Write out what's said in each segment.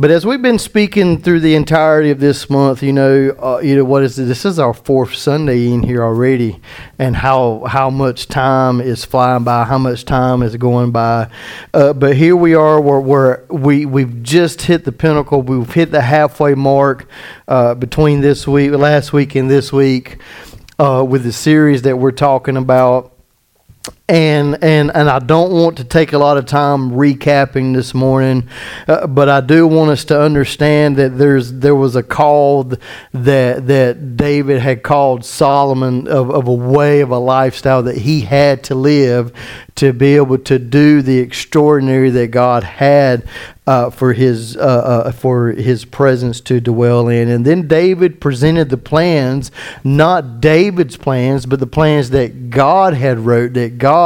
But as we've been speaking through the entirety of this month, you know, uh, you know what is? This is our fourth Sunday in here already, and how how much time is flying by, how much time is going by. Uh, but here we are, where, where we we've just hit the pinnacle. We've hit the halfway mark uh, between this week, last week, and this week uh, with the series that we're talking about and and and I don't want to take a lot of time recapping this morning, uh, but I do want us to understand that there's there was a call that that David had called Solomon of, of a way of a lifestyle that he had to live to be able to do the extraordinary that God had uh, for his uh, uh, for his presence to dwell in. And then David presented the plans, not David's plans, but the plans that God had wrote, that God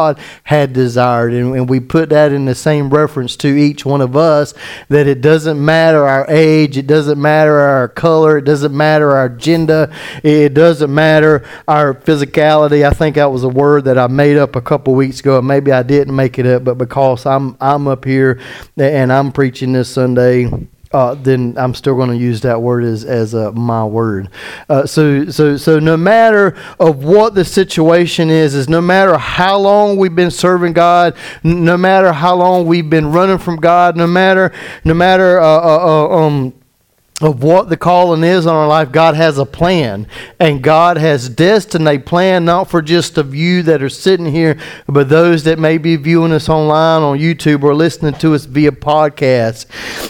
had desired. And, and we put that in the same reference to each one of us that it doesn't matter our age, it doesn't matter our color, it doesn't matter our gender, it doesn't matter our physicality. I think that was a word that I made up a couple weeks ago. And maybe I didn't make it up, but because I'm I'm up here and I'm preaching this Sunday, uh, then I'm still going to use that word as as uh, my word. Uh, so so so no matter of what the situation is, is no matter how long we've been serving God, no matter how long we've been running from God, no matter no matter uh, uh, um of what the calling is on our life, God has a plan. And God has destined a plan not for just of you that are sitting here, but those that may be viewing us online on YouTube or listening to us via podcast.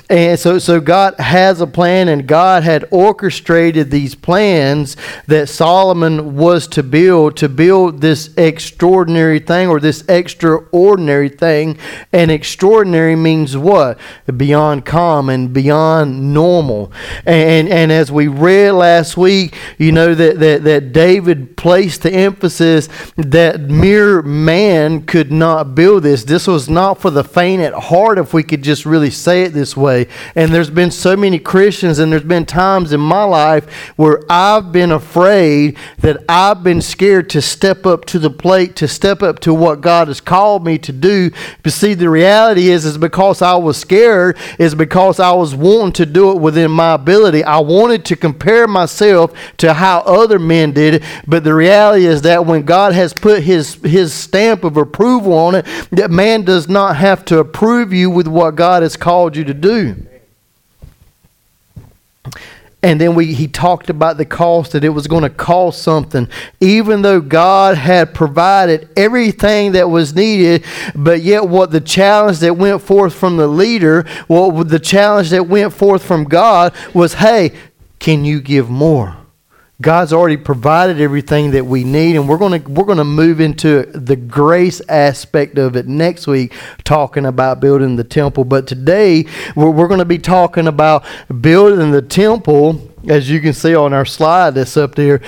And so, so God has a plan, and God had orchestrated these plans that Solomon was to build, to build this extraordinary thing or this extraordinary thing. And extraordinary means what? Beyond common, beyond normal. And, and as we read last week, you know that, that, that David placed the emphasis that mere man could not build this. This was not for the faint at heart, if we could just really say it this way. And there's been so many Christians, and there's been times in my life where I've been afraid that I've been scared to step up to the plate, to step up to what God has called me to do. But see, the reality is, is because I was scared, is because I was wanting to do it within my my ability. I wanted to compare myself to how other men did it, but the reality is that when God has put his, his stamp of approval on it, that man does not have to approve you with what God has called you to do. And then we, he talked about the cost, that it was going to cost something. Even though God had provided everything that was needed, but yet what the challenge that went forth from the leader, what the challenge that went forth from God was, hey, can you give more? God's already provided everything that we need, and we're going to we're going to move into the grace aspect of it next week, talking about building the temple. But today we're, we're going to be talking about building the temple, as you can see on our slide that's up there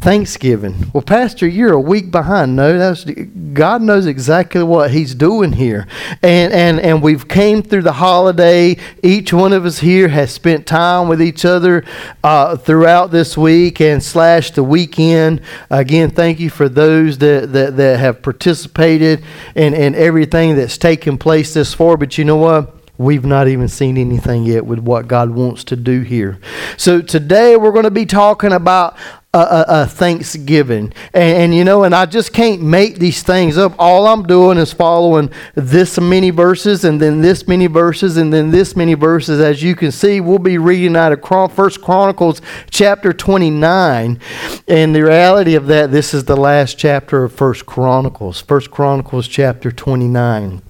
Thanksgiving. Well, Pastor, you're a week behind. No, that's God knows exactly what He's doing here, and and and we've came through the holiday. Each one of us here has spent time with each other uh, throughout this week and slash the weekend. Again, thank you for those that that, that have participated in in everything that's taken place this far. But you know what? We've not even seen anything yet with what God wants to do here. So today we're going to be talking about a, a, a Thanksgiving. And, and, you know, and I just can't make these things up. All I'm doing is following this many verses and then this many verses and then this many verses. As you can see, we'll be reading out of First Chronicles chapter 29. And the reality of that, this is the last chapter of First Chronicles. First Chronicles chapter 29.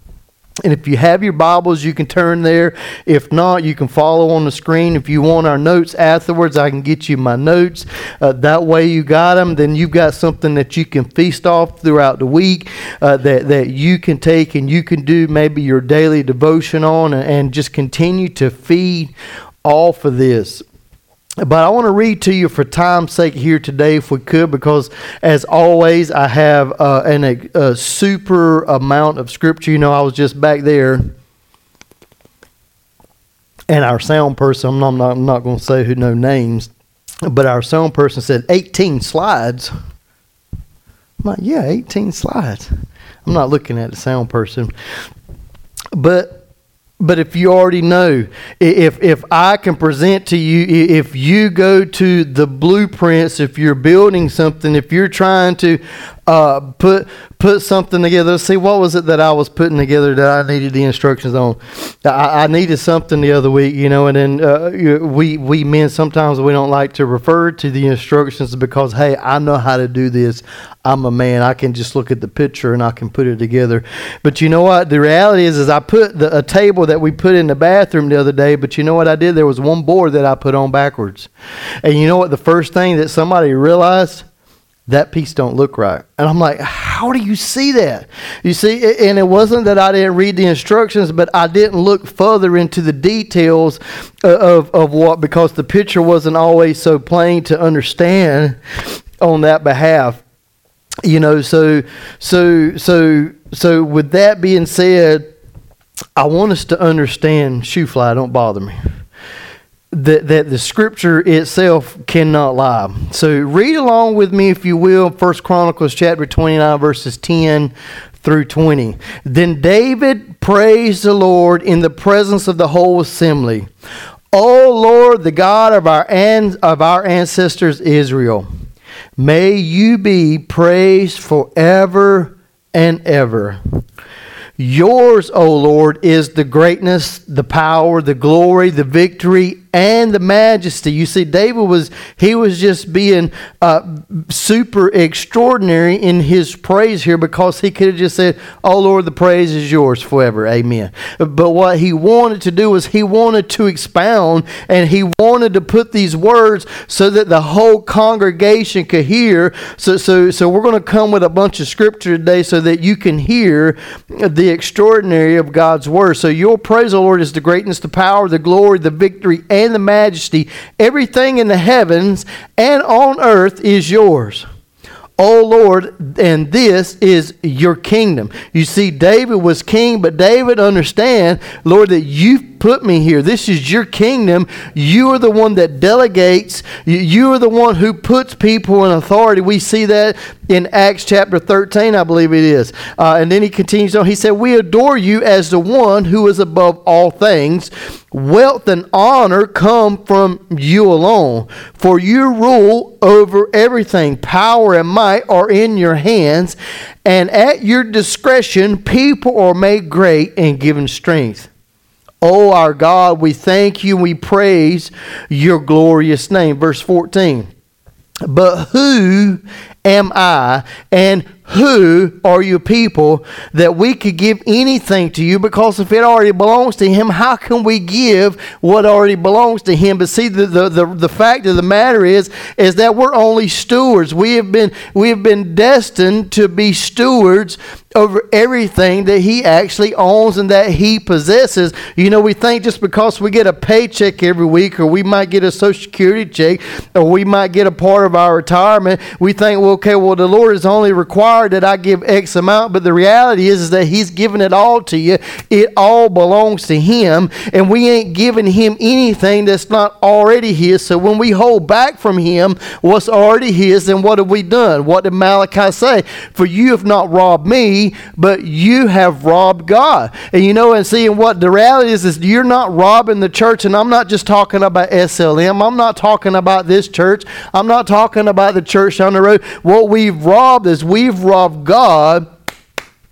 And if you have your Bibles, you can turn there. If not, you can follow on the screen. If you want our notes afterwards, I can get you my notes. Uh, that way, you got them. Then you've got something that you can feast off throughout the week uh, that, that you can take and you can do maybe your daily devotion on and, and just continue to feed off of this. But I want to read to you for time's sake here today, if we could, because as always, I have uh, an, a, a super amount of scripture. You know, I was just back there, and our sound person, I'm not, I'm not, I'm not going to say who no names, but our sound person said 18 slides. I'm like, yeah, 18 slides. I'm not looking at the sound person. But But if you already know, if if I can present to you, if you go to the blueprints, if you're building something, if you're trying to uh, put put something together. See, what was it that I was putting together that I needed the instructions on? I, I needed something the other week, you know, and then uh, we we men sometimes we don't like to refer to the instructions because hey, I know how to do this. I'm a man. I can just look at the picture and I can put it together. But you know what? The reality is, is I put the, a table that we put in the bathroom the other day. But you know what I did? There was one board that I put on backwards, and you know what? The first thing that somebody realized that piece don't look right. And I'm like, how do you see that? You see, and it wasn't that I didn't read the instructions, but I didn't look further into the details uh, of, of what, because the picture wasn't always so plain to understand on that behalf. You know, so, so, so, so with that being said, I want us to understand shoo fly, don't bother me that, that the scripture itself cannot lie. So read along with me, if you will, First Chronicles chapter 29, verses 10 through 20. Then David praised the Lord in the presence of the whole assembly. O Lord, the God of our, an- of our ancestors Israel, may you be praised forever and ever. Yours, O Lord, is the greatness, the power, the glory, the victory, and the majesty. You see, David was he was just being uh, super extraordinary in his praise here because he could have just said, "Oh Lord, the praise is yours forever, Amen." But what he wanted to do was he wanted to expound and he wanted to put these words so that the whole congregation could hear. So, so, so we're going to come with a bunch of scripture today so that you can hear the extraordinary of God's word. So your praise, O Lord, is the greatness, the power, the glory, the victory, and and the majesty. Everything in the heavens and on earth is yours. O Lord, and this is your kingdom. You see, David was king, but David understand, Lord, that you put me here. This is your kingdom. You are the one that delegates. You are the one who puts people in authority. We see that in Acts chapter 13, I believe it is. Uh, and then he continues on. He said, We adore you as the one who is above all things. Wealth and honor come from you alone. For you rule over everything. Power and might are in your hands. And at your discretion, people are made great and given strength. Oh, our God, we thank you we praise your glorious name. Verse 14. But who am I and who are you people that we could give anything to you because if it already belongs to him how can we give what already belongs to him but see the, the, the, the fact of the matter is is that we're only stewards we have been we have been destined to be stewards over everything that he actually owns and that he possesses you know we think just because we get a paycheck every week or we might get a social security check or we might get a part of our retirement we think well okay well the lord is only required that I give X amount, but the reality is, is that He's given it all to you. It all belongs to Him, and we ain't giving Him anything that's not already His. So when we hold back from Him what's already His, then what have we done? What did Malachi say? For you have not robbed me, but you have robbed God. And you know, and seeing what the reality is, is you're not robbing the church, and I'm not just talking about SLM. I'm not talking about this church. I'm not talking about the church on the road. What we've robbed is we've robbed God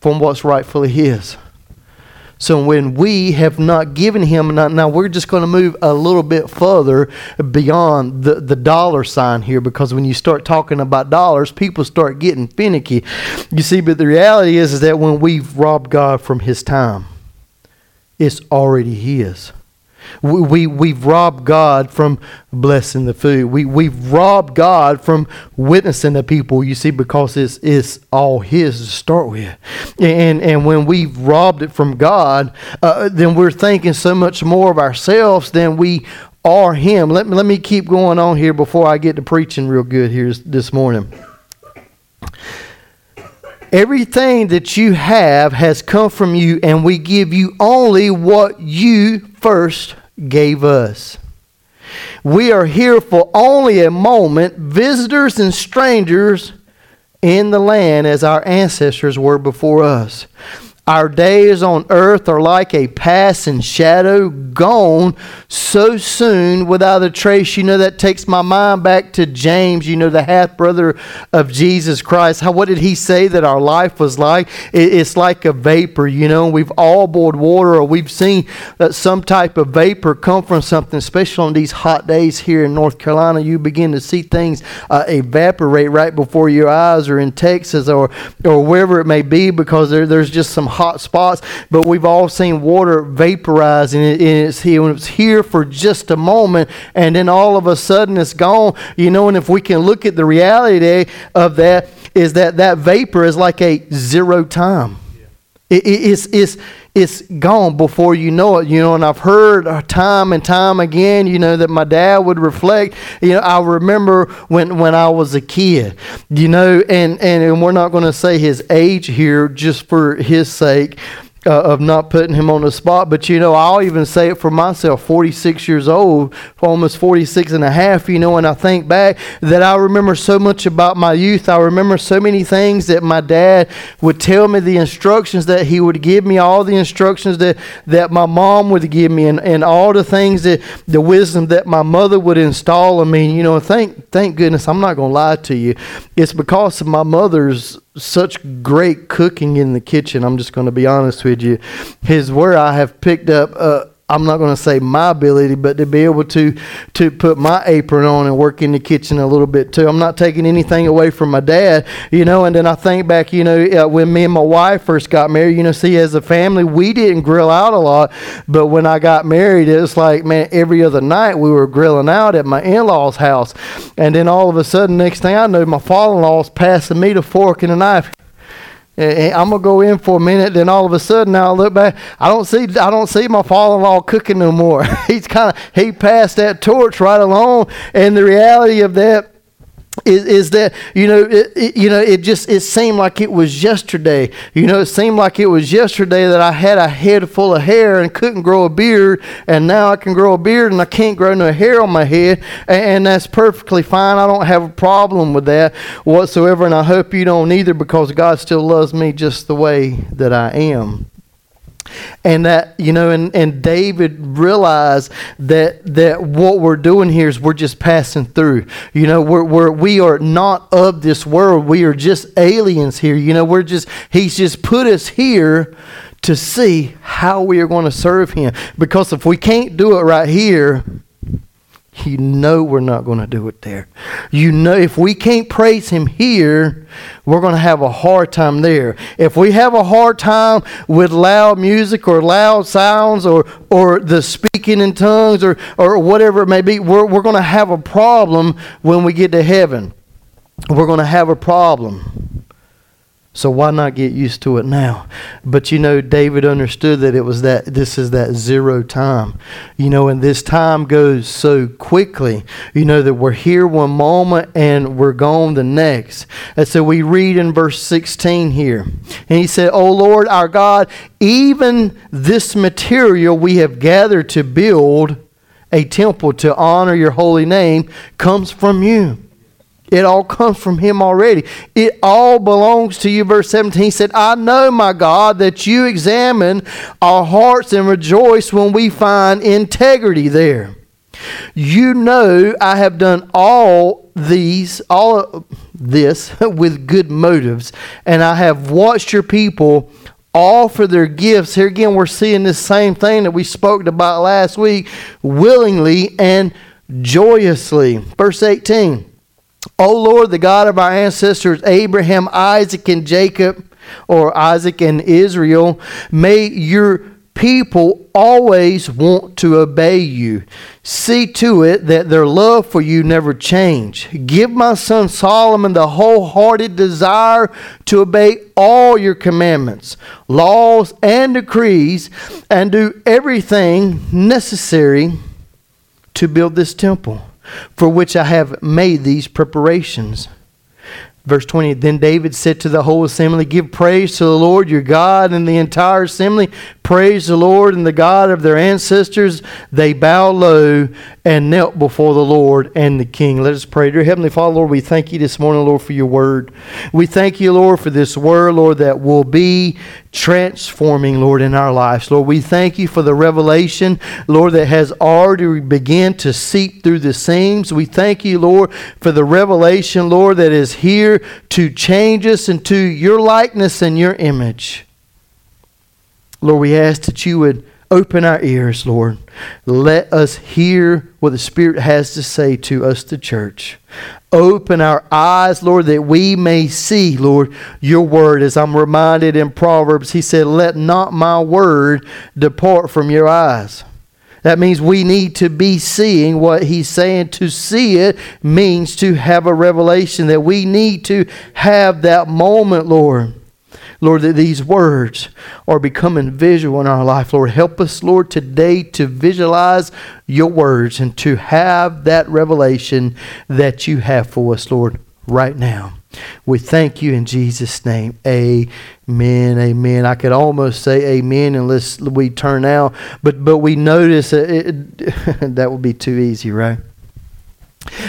from what's rightfully His. So when we have not given him, now, now we're just going to move a little bit further beyond the, the dollar sign here because when you start talking about dollars, people start getting finicky. You see, but the reality is, is that when we've robbed God from his time, it's already his. We, we, we've robbed God from blessing the food. We, we've robbed God from witnessing the people, you see, because it's, it's all His to start with. And, and when we've robbed it from God, uh, then we're thinking so much more of ourselves than we are Him. Let me, let me keep going on here before I get to preaching real good here this morning. Everything that you have has come from you, and we give you only what you first gave us. We are here for only a moment, visitors and strangers in the land as our ancestors were before us. Our days on earth are like a passing shadow, gone so soon without a trace. You know, that takes my mind back to James, you know, the half brother of Jesus Christ. How, what did he say that our life was like? It, it's like a vapor, you know. We've all boiled water or we've seen that some type of vapor come from something, especially on these hot days here in North Carolina. You begin to see things uh, evaporate right before your eyes or in Texas or, or wherever it may be because there, there's just some hot spots. But we've all seen water vaporize and, it, and it's here. When it's here for just a moment and then all of a sudden it's gone, you know, and if we can look at the reality of that, is that that vapor is like a zero time. It, it, it's, it's, it's gone before you know it, you know. And I've heard uh, time and time again, you know, that my dad would reflect. You know, I remember when when I was a kid, you know, and and, and we're not going to say his age here just for his sake, uh, of not putting him on the spot. But you know, I'll even say it for myself 46 years old, almost 46 and a half, you know, and I think back that I remember so much about my youth. I remember so many things that my dad would tell me, the instructions that he would give me, all the instructions that, that my mom would give me, and, and all the things that the wisdom that my mother would install in me. You know, thank, thank goodness, I'm not going to lie to you. It's because of my mother's such great cooking in the kitchen. I'm just going to be honest with you. Is where I have picked up uh, I'm not going to say my ability, but to be able to to put my apron on and work in the kitchen a little bit too. I'm not taking anything away from my dad, you know. And then I think back, you know, uh, when me and my wife first got married, you know, see, as a family, we didn't grill out a lot, but when I got married, it was like, man, every other night we were grilling out at my in-laws' house, and then all of a sudden, next thing I know, my father-in-law's passing me the fork and a knife. Eh, eh, I'm gonna go in for a minute. Then all of a sudden, now I look back. I don't see. I don't see my father-in-law cooking no more. He's kind of he passed that torch right along. And the reality of that is, is that you know it, it, you know it just it seemed like it was yesterday. You know it seemed like it was yesterday that i had a head full of hair and couldn't grow a beard and now i can grow a beard and i can't grow no hair on my head and, and that's perfectly fine. I don't have a problem with that whatsoever and i hope you don't either because god still loves me just the way that i am and that you know and, and david realized that that what we're doing here is we're just passing through. You know we're, we're we are not of this world. We are just aliens here. You know we're just he's just put us here to see how we are going to serve him. Because if we can't do it right here you know we're not going to do it there. You know, if we can't praise Him here, we're going to have a hard time there. If we have a hard time with loud music or loud sounds or, or the speaking in tongues or, or whatever it may be, we're, we're going to have a problem when we get to heaven. We're going to have a problem. So why not get used to it now? But you know, David understood that it was that this is that zero time. You know, and this time goes so quickly. You know that we're here one moment and we're gone the next. And so we read in verse 16 here. And he said, "O Lord our God, even this material we have gathered to build a temple to honor your holy name comes from you." It all comes from him already. It all belongs to you. Verse 17 he said, I know, my God, that you examine our hearts and rejoice when we find integrity there. You know I have done all these, all this with good motives, and I have watched your people offer their gifts. Here again, we're seeing this same thing that we spoke about last week willingly and joyously. Verse 18. O Lord, the God of our ancestors, Abraham, Isaac, and Jacob, or Isaac and Israel, may your people always want to obey you. See to it that their love for you never change. Give my son Solomon the wholehearted desire to obey all your commandments, laws, and decrees, and do everything necessary to build this temple for which I have made these preparations. Verse 20 Then David said to the whole assembly, Give praise to the Lord your God, and the entire assembly praised the Lord and the God of their ancestors, they bowed low and knelt before the Lord and the King. Let us pray. Dear Heavenly Father, Lord, we thank you this morning, Lord, for your word. We thank you, Lord, for this word, Lord, that will be transforming, Lord, in our lives. Lord, we thank you for the revelation, Lord, that has already begun to seep through the seams. We thank you, Lord, for the revelation, Lord, that is here to change us into your likeness and your image. Lord, we ask that you would open our ears, Lord. Let us hear what the Spirit has to say to us, the church. Open our eyes, Lord, that we may see, Lord, your word. As I'm reminded in Proverbs, he said, Let not my word depart from your eyes. That means we need to be seeing what he's saying. To see it means to have a revelation, that we need to have that moment, Lord Lord, that these words are becoming visual in our life. Lord, help us, Lord, today to visualize your words and to have that revelation that you have for us, Lord, right now. We thank you in Jesus' name. Amen. Amen. I could almost say amen unless we turn out, but but we notice it, that would be too easy, right?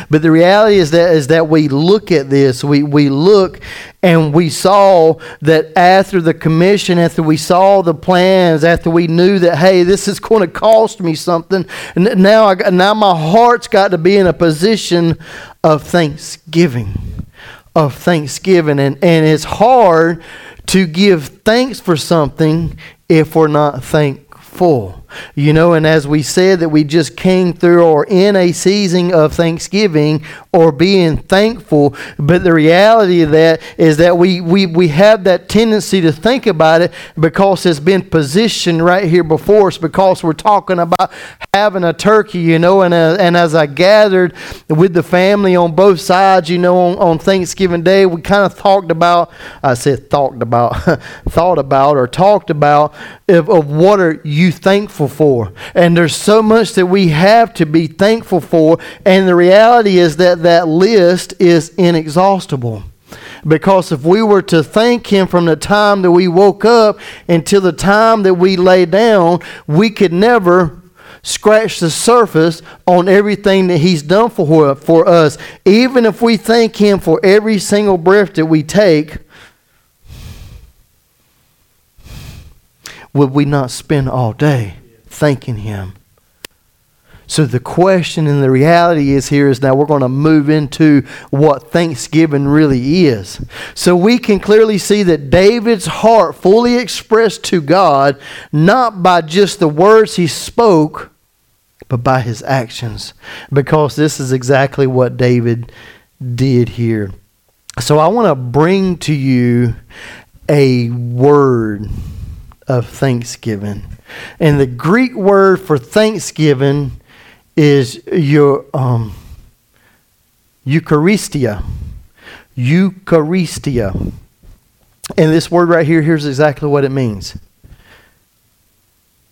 But the reality is that is that we look at this, we, we look and we saw that after the commission, after we saw the plans, after we knew that, hey, this is going to cost me something, now, I, now my heart's got to be in a position of thanksgiving. Of thanksgiving. And, and it's hard to give thanks for something if we're not thankful. You know, and as we said that we just came through or in a season of thanksgiving or being thankful, but the reality of that is that we, we, we have that tendency to think about it because it's been positioned right here before us because we're talking about having a turkey, you know, and, uh, and as I gathered with the family on both sides, you know, on, on Thanksgiving Day, we kind of talked about, I said talked about, thought about or talked about of, of what are you thankful thankful for. And there's so much that we have to be thankful for. And the reality is that that list is inexhaustible. Because if we were to thank Him from the time that we woke up until the time that we lay down, we could never scratch the surface on everything that He's done for, for us. Even if we thank Him for every single breath that we take, would we not spend all day thanking Him. So the question and the reality is here is now we're going to move into what thanksgiving really is. So we can clearly see that David's heart fully expressed to God not by just the words he spoke, but by his actions. Because this is exactly what David did here. So I want to bring to you a word of thanksgiving. And the Greek word for thanksgiving is your um, Eucharistia. Eucharistia. And this word right here, here's exactly what it means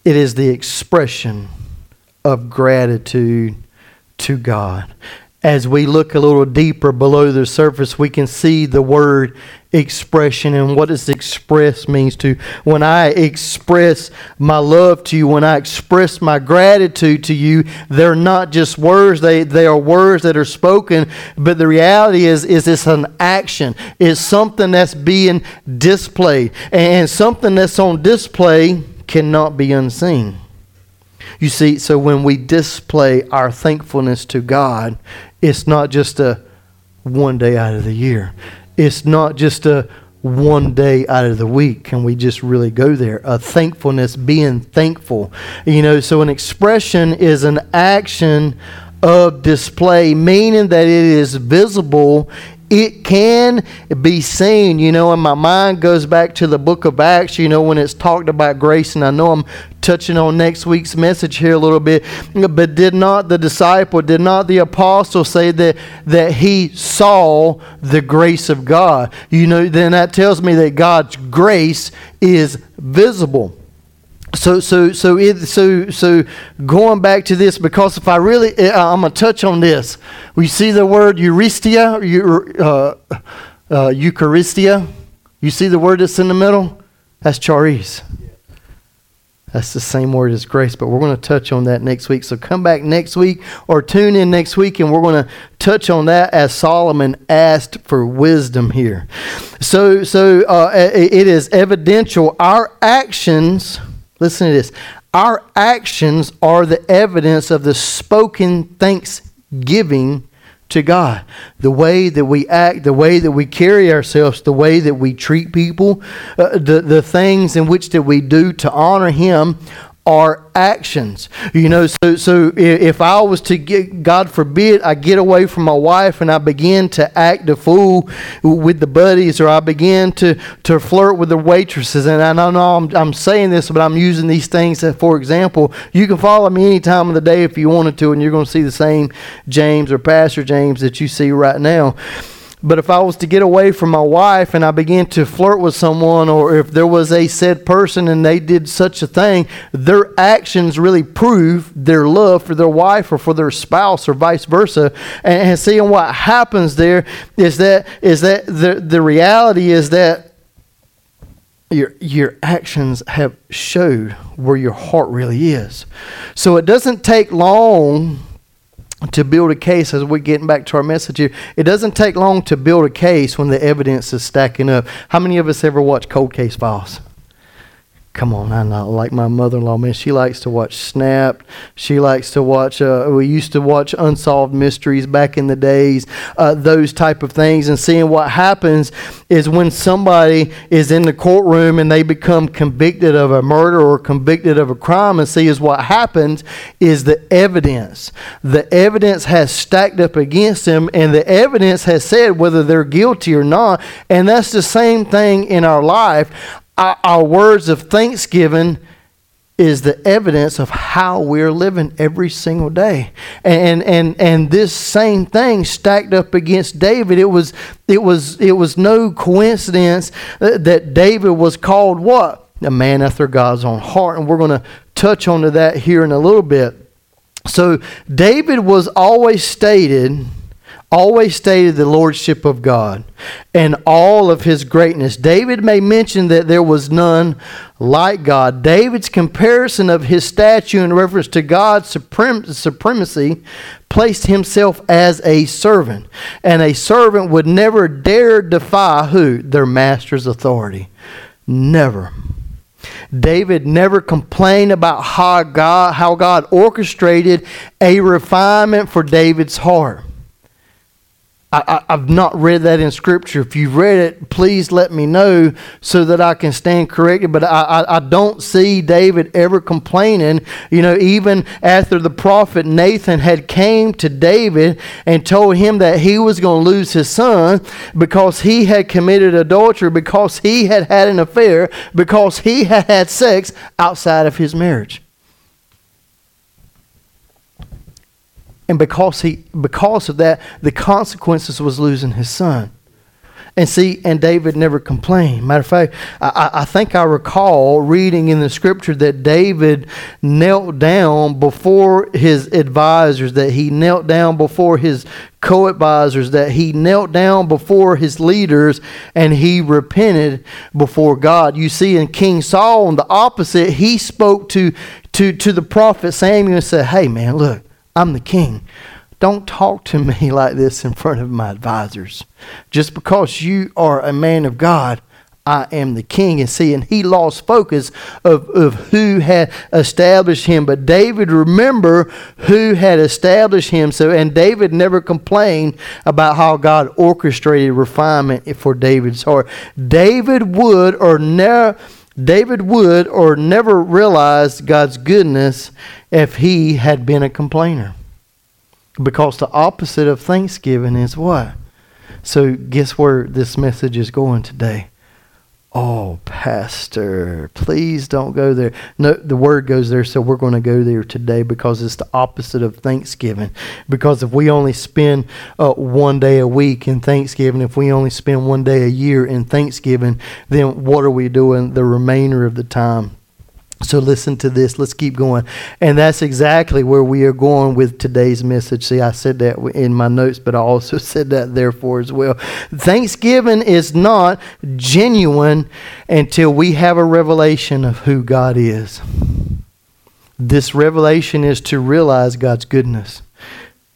it is the expression of gratitude to God as we look a little deeper below the surface, we can see the word expression and what does express means to. When i express my love to you when i express my gratitude to you they're not just words they, they are words that are spoken but the reality is is it's an action. It's something that's being displayed. And something that's on display cannot be unseen. You see, so when we display our thankfulness to God, it's not just a one day out of the year. It's not just a one day out of the week. Can we just really go there? A thankfulness, being thankful. You know, so an expression is an action of display, meaning that it is visible it can be seen, you know, and my mind goes back to the book of Acts, you know, when it's talked about grace, and I know I'm touching on next week's message here a little bit, but did not the disciple, did not the apostle say that, that he saw the grace of God? You know, then that tells me that God's grace is visible so so so it, so so going back to this because if I really uh, I'm gonna touch on this. We see the word Eucharistia, uh, uh, Eucharistia. You see the word that's in the middle. That's charis. That's the same word as grace, but we're going to touch on that next week. So come back next week or tune in next week and we're going to touch on that as Solomon asked for wisdom here. So, so uh, it is evidential. Our actions, listen to this, our actions are the evidence of the spoken thanksgiving to God. The way that we act, the way that we carry ourselves, the way that we treat people, uh, the, the things in which that we do to honor Him are actions. You know, so so if I was to get, God forbid, I get away from my wife and I begin to act a fool with the buddies, or I begin to to flirt with the waitresses, and I know I'm, I'm saying this, but I'm using these things as, for example. You can follow me any time of the day if you wanted to, and you're going to see the same James or Pastor James that you see right now. But if I was to get away from my wife and I began to flirt with someone, or if there was a said person and they did such a thing, their actions really prove their love for their wife or for their spouse or vice versa. And, and seeing what happens there is that is that the, the reality is that your your actions have showed where your heart really is. So it doesn't take long to build a case as we're getting back to our message here. It doesn't take long to build a case when the evidence is stacking up. How many of us ever watch cold case files Come on, I know. Like my mother-in-law, man, she likes to watch Snap. She likes to watch. Uh, we used to watch Unsolved Mysteries back in the days. Uh, those type of things, and seeing what happens is when somebody is in the courtroom and they become convicted of a murder or convicted of a crime, and see is what happens is the evidence. The evidence has stacked up against them, and the evidence has said whether they're guilty or not. And that's the same thing in our life our, our words of thanksgiving is the evidence of how we're living every single day. And and and this same thing stacked up against David, it was it was it was no coincidence that David was called what? A man after God's own heart. And we're going to touch on to that here in a little bit. So David was always stated always stated the lordship of God and all of his greatness. David may mention that there was none like God. David's comparison of his statue in reference to God's suprem- supremacy placed himself as a servant. And a servant would never dare defy who? Their master's authority. Never. David never complained about how God, how God orchestrated a refinement for David's heart. I, have not read that in Scripture. If you've read it, please let me know so that I can stand corrected. But I, I, I, don't see David ever complaining. You know, even after the prophet Nathan had came to David and told him that he was going to lose his son because he had committed adultery, because he had had an affair, because he had had sex outside of his marriage. And because he because of that, the consequences was losing his son. And see, and David never complained. Matter of fact, I, I think I recall reading in the scripture that David knelt down before his advisors, that he knelt down before his co advisors, that he knelt down before his leaders, and he repented before God. You see, in King Saul, on the opposite, he spoke to, to, to the prophet Samuel and said, Hey, man, look, I'm the king. Don't talk to me like this in front of my advisors. Just because you are a man of God, I am the king. And see, and he lost focus of, of who had established him. But David remember who had established him. So and David never complained about how God orchestrated refinement for David's heart. David would or never David would or never realize God's goodness if he had been a complainer. Because the opposite of thanksgiving is what? So, guess where this message is going today? Oh, Pastor, please don't go there. No, the word goes there, so we're going to go there today because it's the opposite of Thanksgiving. Because if we only spend uh, one day a week in Thanksgiving, if we only spend one day a year in Thanksgiving, then what are we doing the remainder of the time? So listen to this. Let's keep going. And that's exactly where we are going with today's message. See, I said that in my notes, but I also said that therefore as well. Thanksgiving is not genuine until we have a revelation of who God is. This revelation is to realize God's goodness.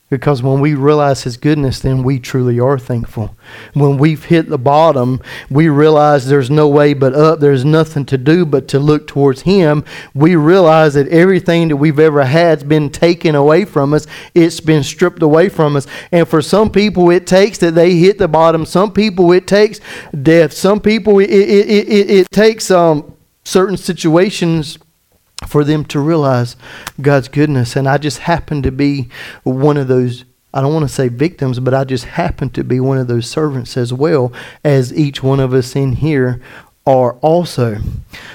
Because when we realize His goodness, then we truly are thankful. When we've hit the bottom, we realize there's no way but up. There's nothing to do but to look towards Him. We realize that everything that we've ever had has been taken away from us, it's been stripped away from us. And for some people, it takes that they hit the bottom. Some people, it takes death. Some people, it, it, it, it takes um, certain situations for them to realize God's goodness. And I just happen to be one of those, I don't want to say victims, but I just happen to be one of those servants as well as each one of us in here are also.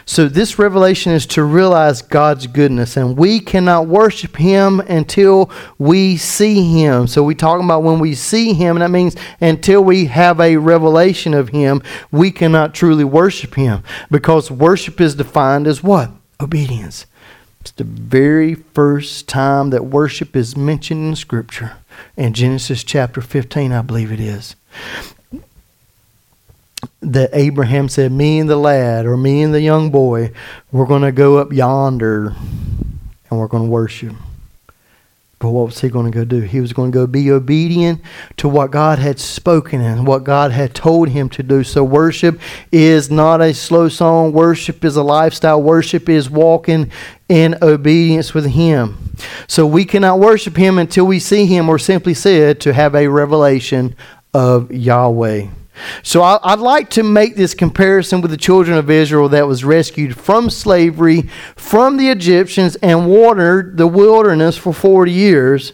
So this revelation is to realize God's goodness and we cannot worship him until we see him. So we talking about when we see him and that means until we have a revelation of him, we cannot truly worship him because worship is defined as what? Obedience. It's the very first time that worship is mentioned in Scripture. In Genesis chapter 15, I believe it is. That Abraham said, Me and the lad, or me and the young boy, we're going to go up yonder and we're going to worship. But what was he going to go do? He was going to go be obedient to what God had spoken and what God had told him to do. So worship is not a slow song. Worship is a lifestyle. Worship is walking in obedience with him. So we cannot worship him until we see him, or simply said, to have a revelation of Yahweh. So I, would like to make this comparison with the children of Israel that was rescued from slavery from the Egyptians and wandered the wilderness for 40 years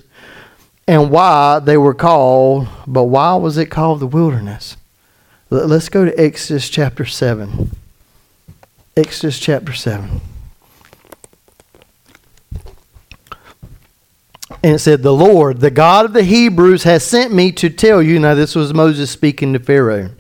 and why they were called, but why was it called the wilderness? Let's go to Exodus chapter 7. Exodus chapter 7. And it said, The Lord, the God of the Hebrews, has sent me to tell you. Now, this was Moses speaking to Pharaoh.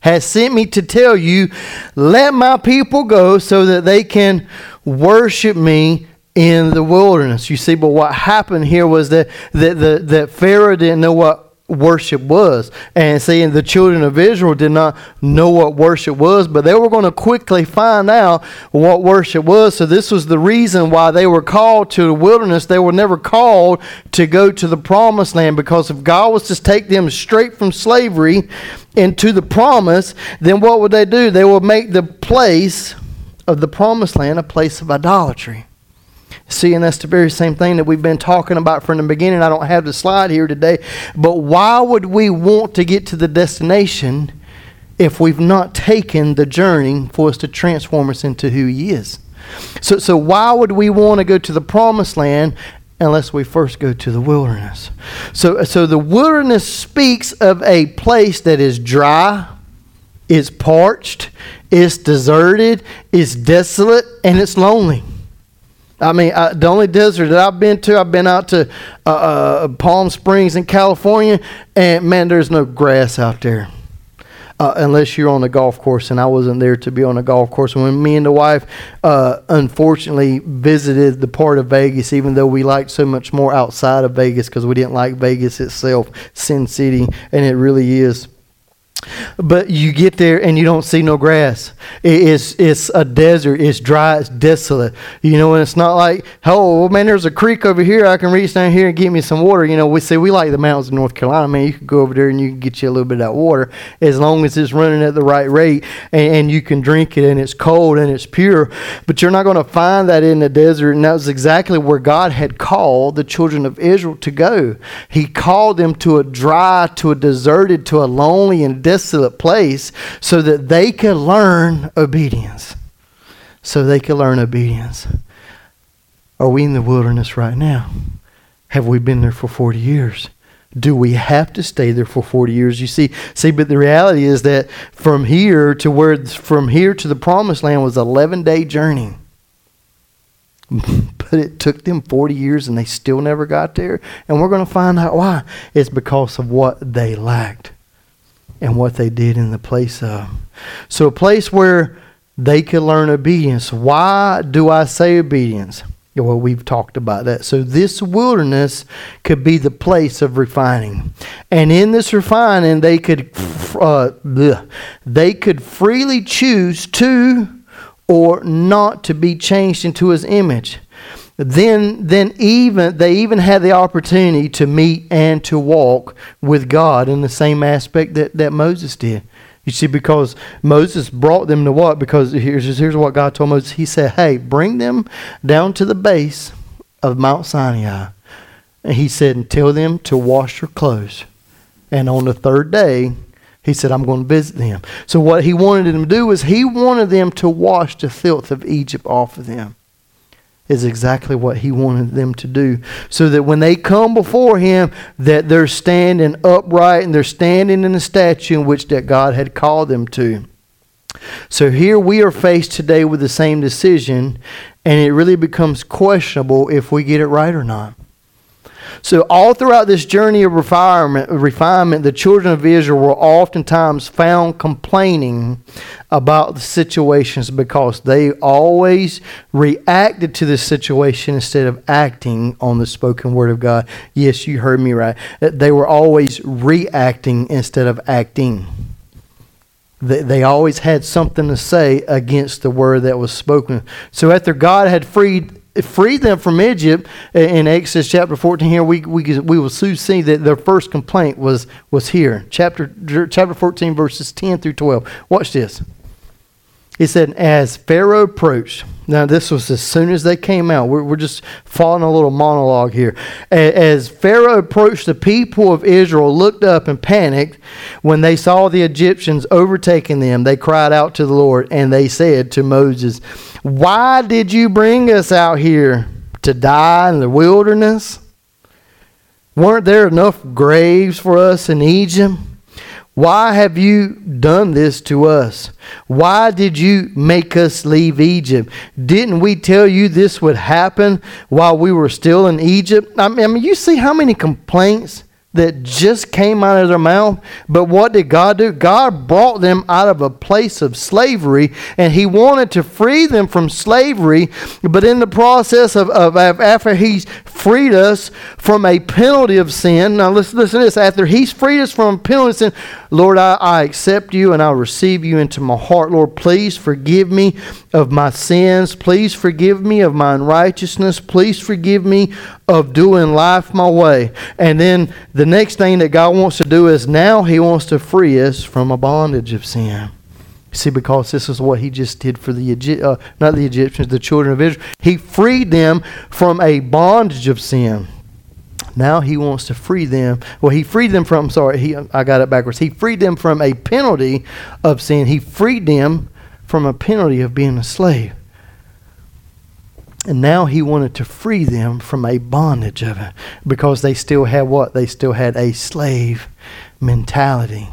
Has sent me to tell you, let my people go so that they can worship me in the wilderness. You see, but what happened here was that, that, that, that Pharaoh didn't know what worship was. And seeing the children of Israel did not know what worship was, but they were going to quickly find out what worship was. So this was the reason why they were called to the wilderness. They were never called to go to the promised land because if God was to take them straight from slavery into the promise, then what would they do? They would make the place of the promised land a place of idolatry. See, and that's the very same thing that we've been talking about from the beginning. I don't have the slide here today, but why would we want to get to the destination if we've not taken the journey for us to transform us into who He is? So, so why would we want to go to the promised land unless we first go to the wilderness? So, so the wilderness speaks of a place that is dry, is parched, is deserted, is desolate, and it's lonely. I mean, I, the only desert that I've been to, I've been out to uh, uh, Palm Springs in California, and man, there's no grass out there. Uh, unless you're on a golf course, and I wasn't there to be on a golf course. When me and the wife, uh, unfortunately, visited the part of Vegas, even though we liked so much more outside of Vegas because we didn't like Vegas itself, Sin City, and it really is but you get there and you don't see no grass. It's, it's a desert. It's dry. It's desolate. You know, and it's not like, oh, man, there's a creek over here. I can reach down here and get me some water. You know, we say we like the mountains of North Carolina. Man, you can go over there and you can get you a little bit of that water as long as it's running at the right rate and, and you can drink it and it's cold and it's pure. But you're not going to find that in the desert. And that was exactly where God had called the children of Israel to go. He called them to a dry, to a deserted, to a lonely and desolate place so that they could learn obedience. So they could learn obedience. Are we in the wilderness right now? Have we been there for 40 years? Do we have to stay there for 40 years? You see, see, but the reality is that from here to where from here to the promised land was 11 day journey. but it took them 40 years and they still never got there. And we're going to find out why. It's because of what they lacked and what they did in the place of. So, a place where they could learn obedience. Why do I say obedience? Well, we've talked about that. So, this wilderness could be the place of refining. And in this refining, they could, uh, they could freely choose to or not to be changed into his image. Then then even they even had the opportunity to meet and to walk with God in the same aspect that, that Moses did. You see, because Moses brought them to what? Because here's, here's what God told Moses. He said, Hey, bring them down to the base of Mount Sinai. And he said, and tell them to wash their clothes. And on the third day, he said, I'm going to visit them. So what he wanted them to do was he wanted them to wash the filth of Egypt off of them is exactly what he wanted them to do. So that when they come before him that they're standing upright and they're standing in the statue in which that god had called them to. So here we are faced today with the same decision and it really becomes questionable if we get it right or not so, all throughout this journey of refinement, refinement, the children of Israel were oftentimes found complaining about the situations because they always reacted to the situation instead of acting on the spoken word of God. Yes, you heard me right. They were always reacting instead of acting. They, they always had something to say against the word that was spoken. So, after God had freed freed them from Egypt. In Exodus chapter 14 here we, we, we will soon see that their first complaint was, was here. Chapter, chapter 14 verses 10 through 12 watch this he said as Pharaoh approached now this was as soon as they came out we're, we're just following a little monologue here as Pharaoh approached the people of Israel looked up and panicked when they saw the Egyptians overtaking them they cried out to the Lord and they said to Moses why did you bring us out here to die in the wilderness? Weren't there enough graves for us in Egypt? Why have you done this to us? Why did you make us leave Egypt? Didn't we tell you this would happen while we were still in Egypt? I mean, you see how many complaints that just came out of their mouth. But what did God do? God brought them out of a place of slavery and He wanted to free them from slavery. But in the process of, of, of after He's freed us from a penalty of sin, now listen, listen to this. After He's freed us from a penalty of sin, Lord, I, I accept you and I receive you into my heart. Lord, please forgive me of my sins. Please forgive me of my unrighteousness. Please forgive me of doing life my way. And then the next thing that God wants to do is now He wants to free us from a bondage of sin. See, because this is what he just did for the uh, not the Egyptians, the children of Israel. He freed them from a bondage of sin. Now he wants to free them. Well, he freed them from. Sorry, he I got it backwards. He freed them from a penalty of sin. He freed them from a penalty of being a slave. And now he wanted to free them from a bondage of it because they still had what? They still had a slave mentality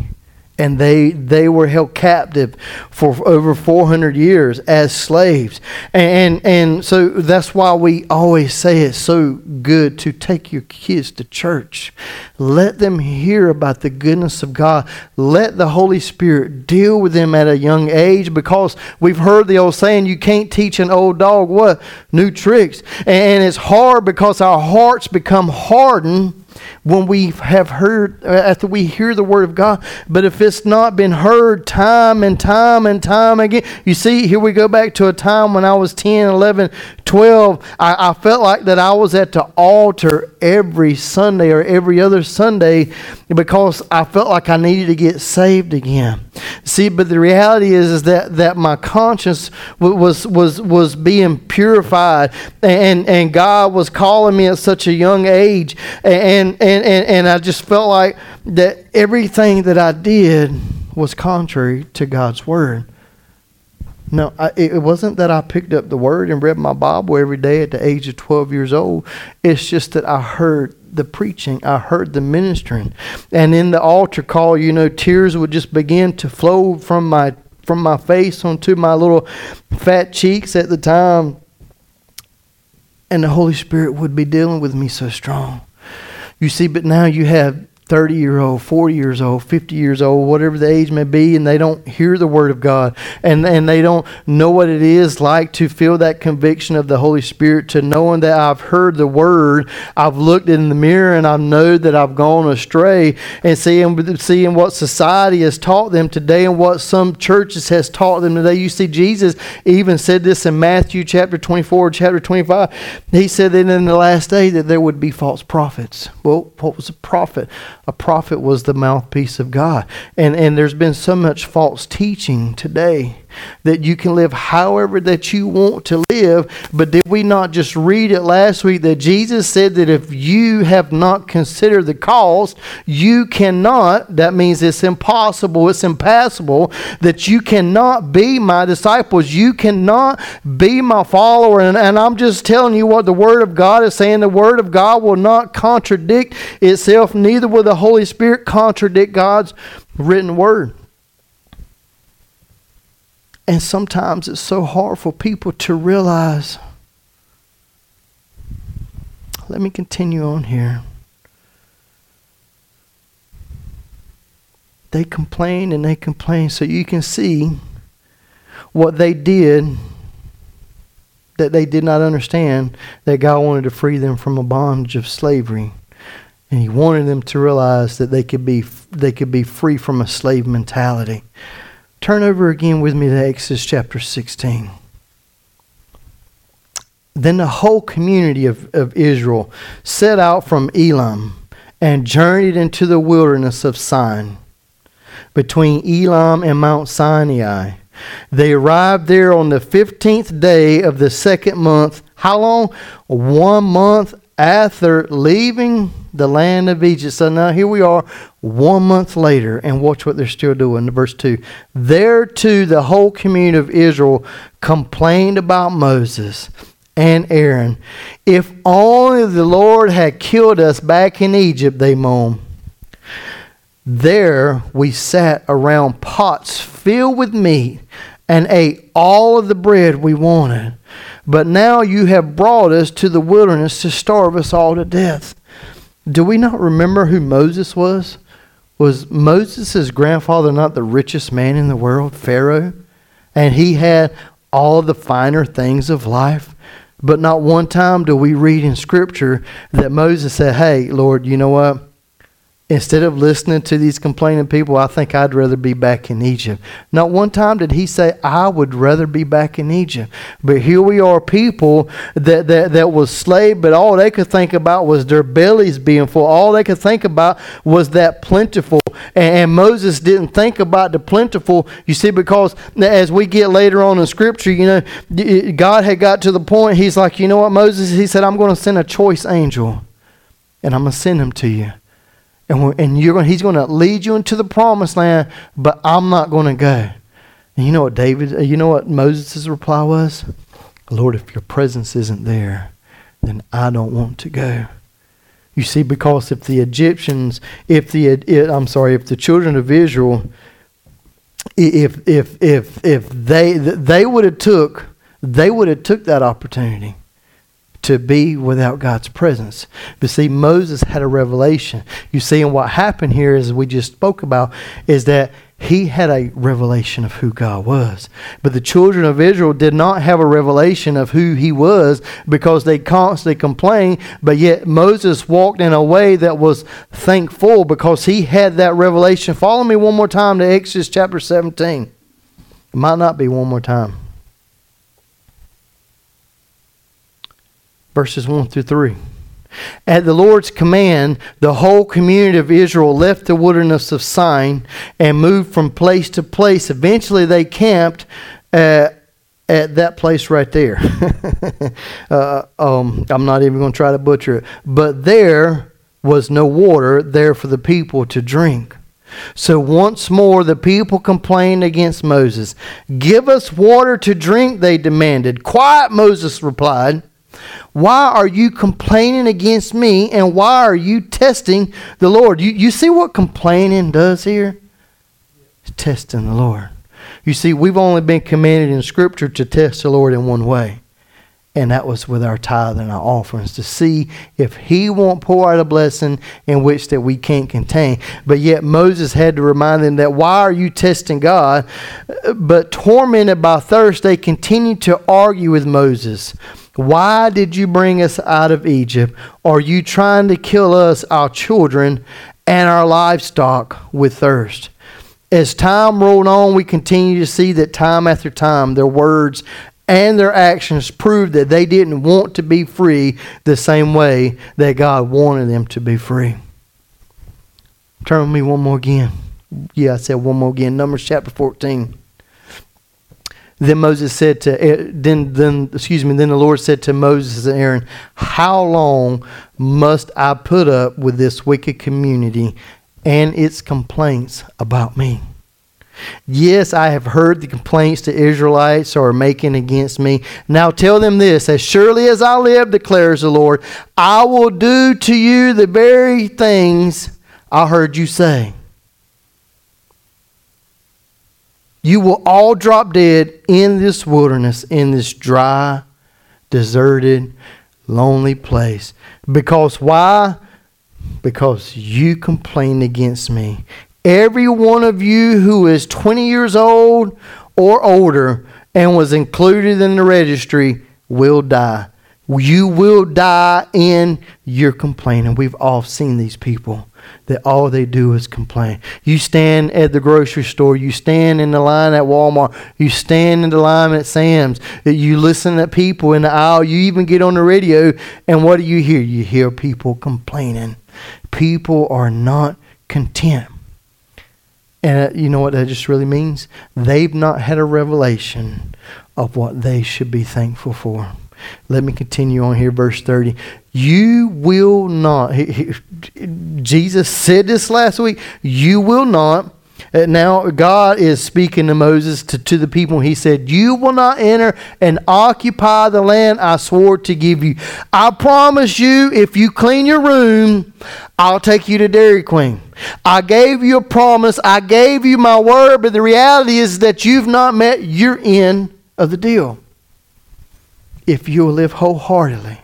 and they they were held captive for over 400 years as slaves. And and so that's why we always say it's so good to take your kids to church. Let them hear about the goodness of God. Let the holy spirit deal with them at a young age because we've heard the old saying you can't teach an old dog what? New tricks. And it's hard because our hearts become hardened when we have heard, uh, after we hear the Word of God. But if it's not been heard time and time and time again, you see, here we go back to a time when I was 10, 11, 12. I, I felt like that I was at the altar every Sunday or every other Sunday because I felt like I needed to get saved again. See, but the reality is, is that, that my conscience was, was, was being purified and, and God was calling me at such a young age. And, and, and, and I just felt like that everything that I did was contrary to God's word. No, I, it wasn't that I picked up the word and read my Bible every day at the age of 12 years old. It's just that I heard the preaching, I heard the ministering. And in the altar call, you know, tears would just begin to flow from my from my face onto my little fat cheeks at the time. And the Holy Spirit would be dealing with me so strong. You see, but now you have 30 year old, 40 years old, 50 years old, whatever the age may be, and they don't hear the Word of God and, and they don't know what it is like to feel that conviction of the Holy Spirit, to knowing that I've heard the Word, I've looked in the mirror and I know that I've gone astray, and seeing, seeing what society has taught them today and what some churches has taught them today. You see, Jesus even said this in Matthew chapter 24, chapter 25. He said that in the last day that there would be false prophets. Well, what was a prophet? A prophet was the mouthpiece of God. And, and there's been so much false teaching today that you can live however that you want to live. But did we not just read it last week that Jesus said that if you have not considered the cost, you cannot, that means it's impossible, it's impassable, that you cannot be my disciples. You cannot be my follower. And, and I'm just telling you what the Word of God is saying. The Word of God will not contradict itself, neither will the Holy Spirit contradict God's written Word. And sometimes it's so hard for people to realize. Let me continue on here. They complain and they complain. So you can see what they did that they did not understand that God wanted to free them from a bondage of slavery. And he wanted them to realize that they could be they could be free from a slave mentality. Turn over again with me to Exodus chapter 16. Then the whole community of, of Israel set out from Elim and journeyed into the wilderness of Sin, between Elim and Mount Sinai. They arrived there on the 15th day of the second month. How long? One month after leaving the land of Egypt. So now here we are one month later, and watch what they're still doing. Verse 2 There too, the whole community of Israel complained about Moses and Aaron. If only the Lord had killed us back in Egypt, they moaned. There we sat around pots filled with meat and ate all of the bread we wanted. But now you have brought us to the wilderness to starve us all to death. Do we not remember who Moses was? Was Moses' grandfather not the richest man in the world, Pharaoh? And he had all the finer things of life. But not one time do we read in Scripture that Moses said, Hey, Lord, you know what? Instead of listening to these complaining people, I think I'd rather be back in Egypt. Not one time did he say, I would rather be back in Egypt. But here we are, people that, that, that was slave, but all they could think about was their bellies being full. All they could think about was that plentiful. And, and Moses didn't think about the plentiful, you see, because as we get later on in Scripture, you know, God had got to the point, he's like, you know what, Moses? He said, I'm going to send a choice angel, and I'm going to send him to you and, and you're going, he's going to lead you into the promised land, but I'm not going to go. And you know what David, uh, you know what Moses' reply was? Lord, if your presence isn't there, then I don't want to go. You see, because if the Egyptians, if the, I'm sorry, if the children of Israel, if, if, if, if they, they would have took, they would have took that opportunity to be without God's presence. But see, Moses had a revelation. You see, and what happened here, as we just spoke about, is that he had a revelation of who God was. But the children of Israel did not have a revelation of who he was because they constantly complained. But yet Moses walked in a way that was thankful because he had that revelation. Follow me one more time to Exodus chapter 17. It might not be one more time. Verses 1 through 3. At the Lord's command, the whole community of Israel left the wilderness of Sin and moved from place to place. Eventually, they camped at, at that place right there. uh, um, I'm not even going to try to butcher it. But there was no water there for the people to drink. So once more the people complained against Moses. Give us water to drink, they demanded. Quiet, Moses replied. Why are you complaining against me and why are you testing the Lord? You, you see what complaining does here? It's testing the Lord. You see, we've only been commanded in Scripture to test the Lord in one way, and that was with our tithe and our offerings to see if he won't pour out a blessing in which that we can't contain but yet moses had to remind them that why are you testing god but tormented by thirst they continued to argue with moses why did you bring us out of egypt are you trying to kill us our children and our livestock with thirst as time rolled on, we continue to see that time after time, their words and their actions proved that they didn't want to be free the same way that God wanted them to be free. Turn with me one more again. Yeah, I said one more again. Numbers chapter 14. Then Moses said to eh, then then excuse me then the Lord said to Moses and Aaron, "How long must I put up with this wicked community and its complaints about me?" Yes, I have heard the complaints the Israelites are making against me. Now tell them this As surely as I live, declares the Lord, I will do to you the very things I heard you say. You will all drop dead in this wilderness, in this dry, deserted, lonely place. Because why? Because you complained against me Every one of you who is 20 years old or older and was included in the registry will die. You will die in your complaining. We've all seen these people that all they do is complain. You stand at the grocery store, you stand in the line at Walmart, you stand in the line at Sam's, you listen to people in the aisle, you even get on the radio, and what do you hear? You hear people complaining. People are not content. And uh, you know what that just really means? They've not had a revelation of what they should be thankful for. Let me continue on here, verse 30. You will not, Jesus said this last week, you will not uh, now, God is speaking to Moses, to, to the people. He said, You will not enter and occupy the land I swore to give you. I promise you, if you clean your room, I'll take you to Dairy Queen. I gave you a promise. I gave you my word, but the reality is that you've not met your end of the deal. If you'll live wholeheartedly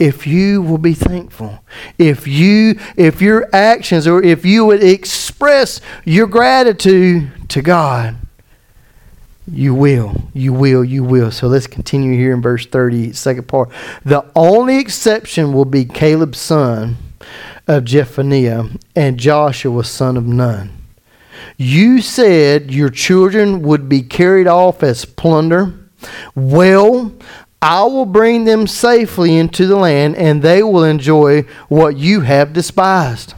if you will be thankful if you if your actions or if you would express your gratitude to god you will you will you will. So let's continue here in verse 30 second part. The only exception will be caleb's son of jephunneh and joshua son of nun. You said your children would be carried off as plunder. Well I will bring them safely into the land, and they will enjoy what you have despised.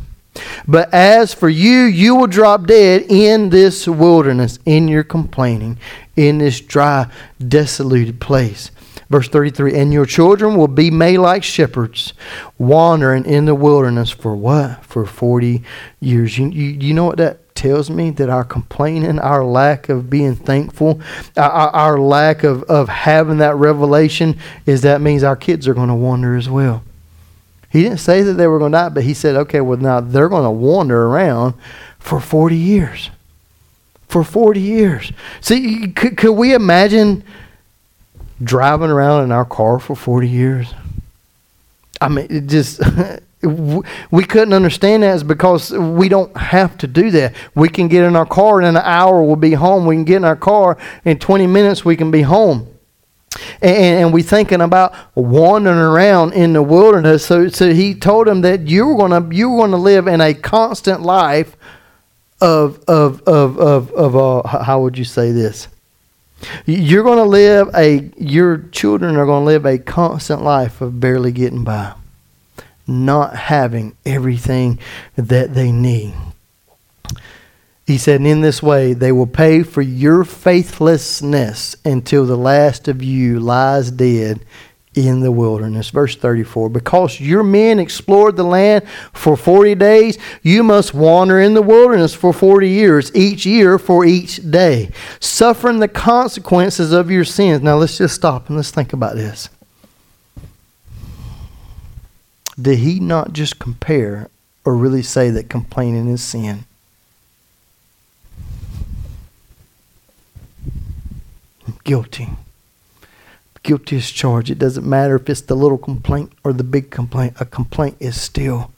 But as for you, you will drop dead in this wilderness, in your complaining, in this dry, desolated place. Verse 33 And your children will be made like shepherds, wandering in the wilderness for what? For 40 years. You, you, you know what that tells me that our complaining, our lack of being thankful, our, our lack of, of having that revelation is that means our kids are going to wander as well. He didn't say that they were going to die, but he said, okay, well, now they're going to wander around for 40 years. For 40 years. See, could, could we imagine driving around in our car for 40 years? I mean, it just we couldn't understand that is because we don't have to do that. We can get in our car and in an hour we'll be home. We can get in our car in 20 minutes we can be home. And, and we thinking about wandering around in the wilderness. So, so he told him that you're gonna you were gonna live in a constant life of of of of, of uh, how would you say this? You're going to live a your children are going to live a constant life of barely getting by not having everything that they need. He said, In this way, they will pay for your faithlessness until the last of you lies dead in the wilderness. Verse 34 Because your men explored the land for 40 days, you must wander in the wilderness for 40 years, each year for each day, suffering the consequences of your sins. Now, let's just stop and let's think about this did he not just compare or really say that complaining is sin? I'm guilty. guilty as charged. It doesn't matter if it's the little complaint or the big complaint. A complaint is still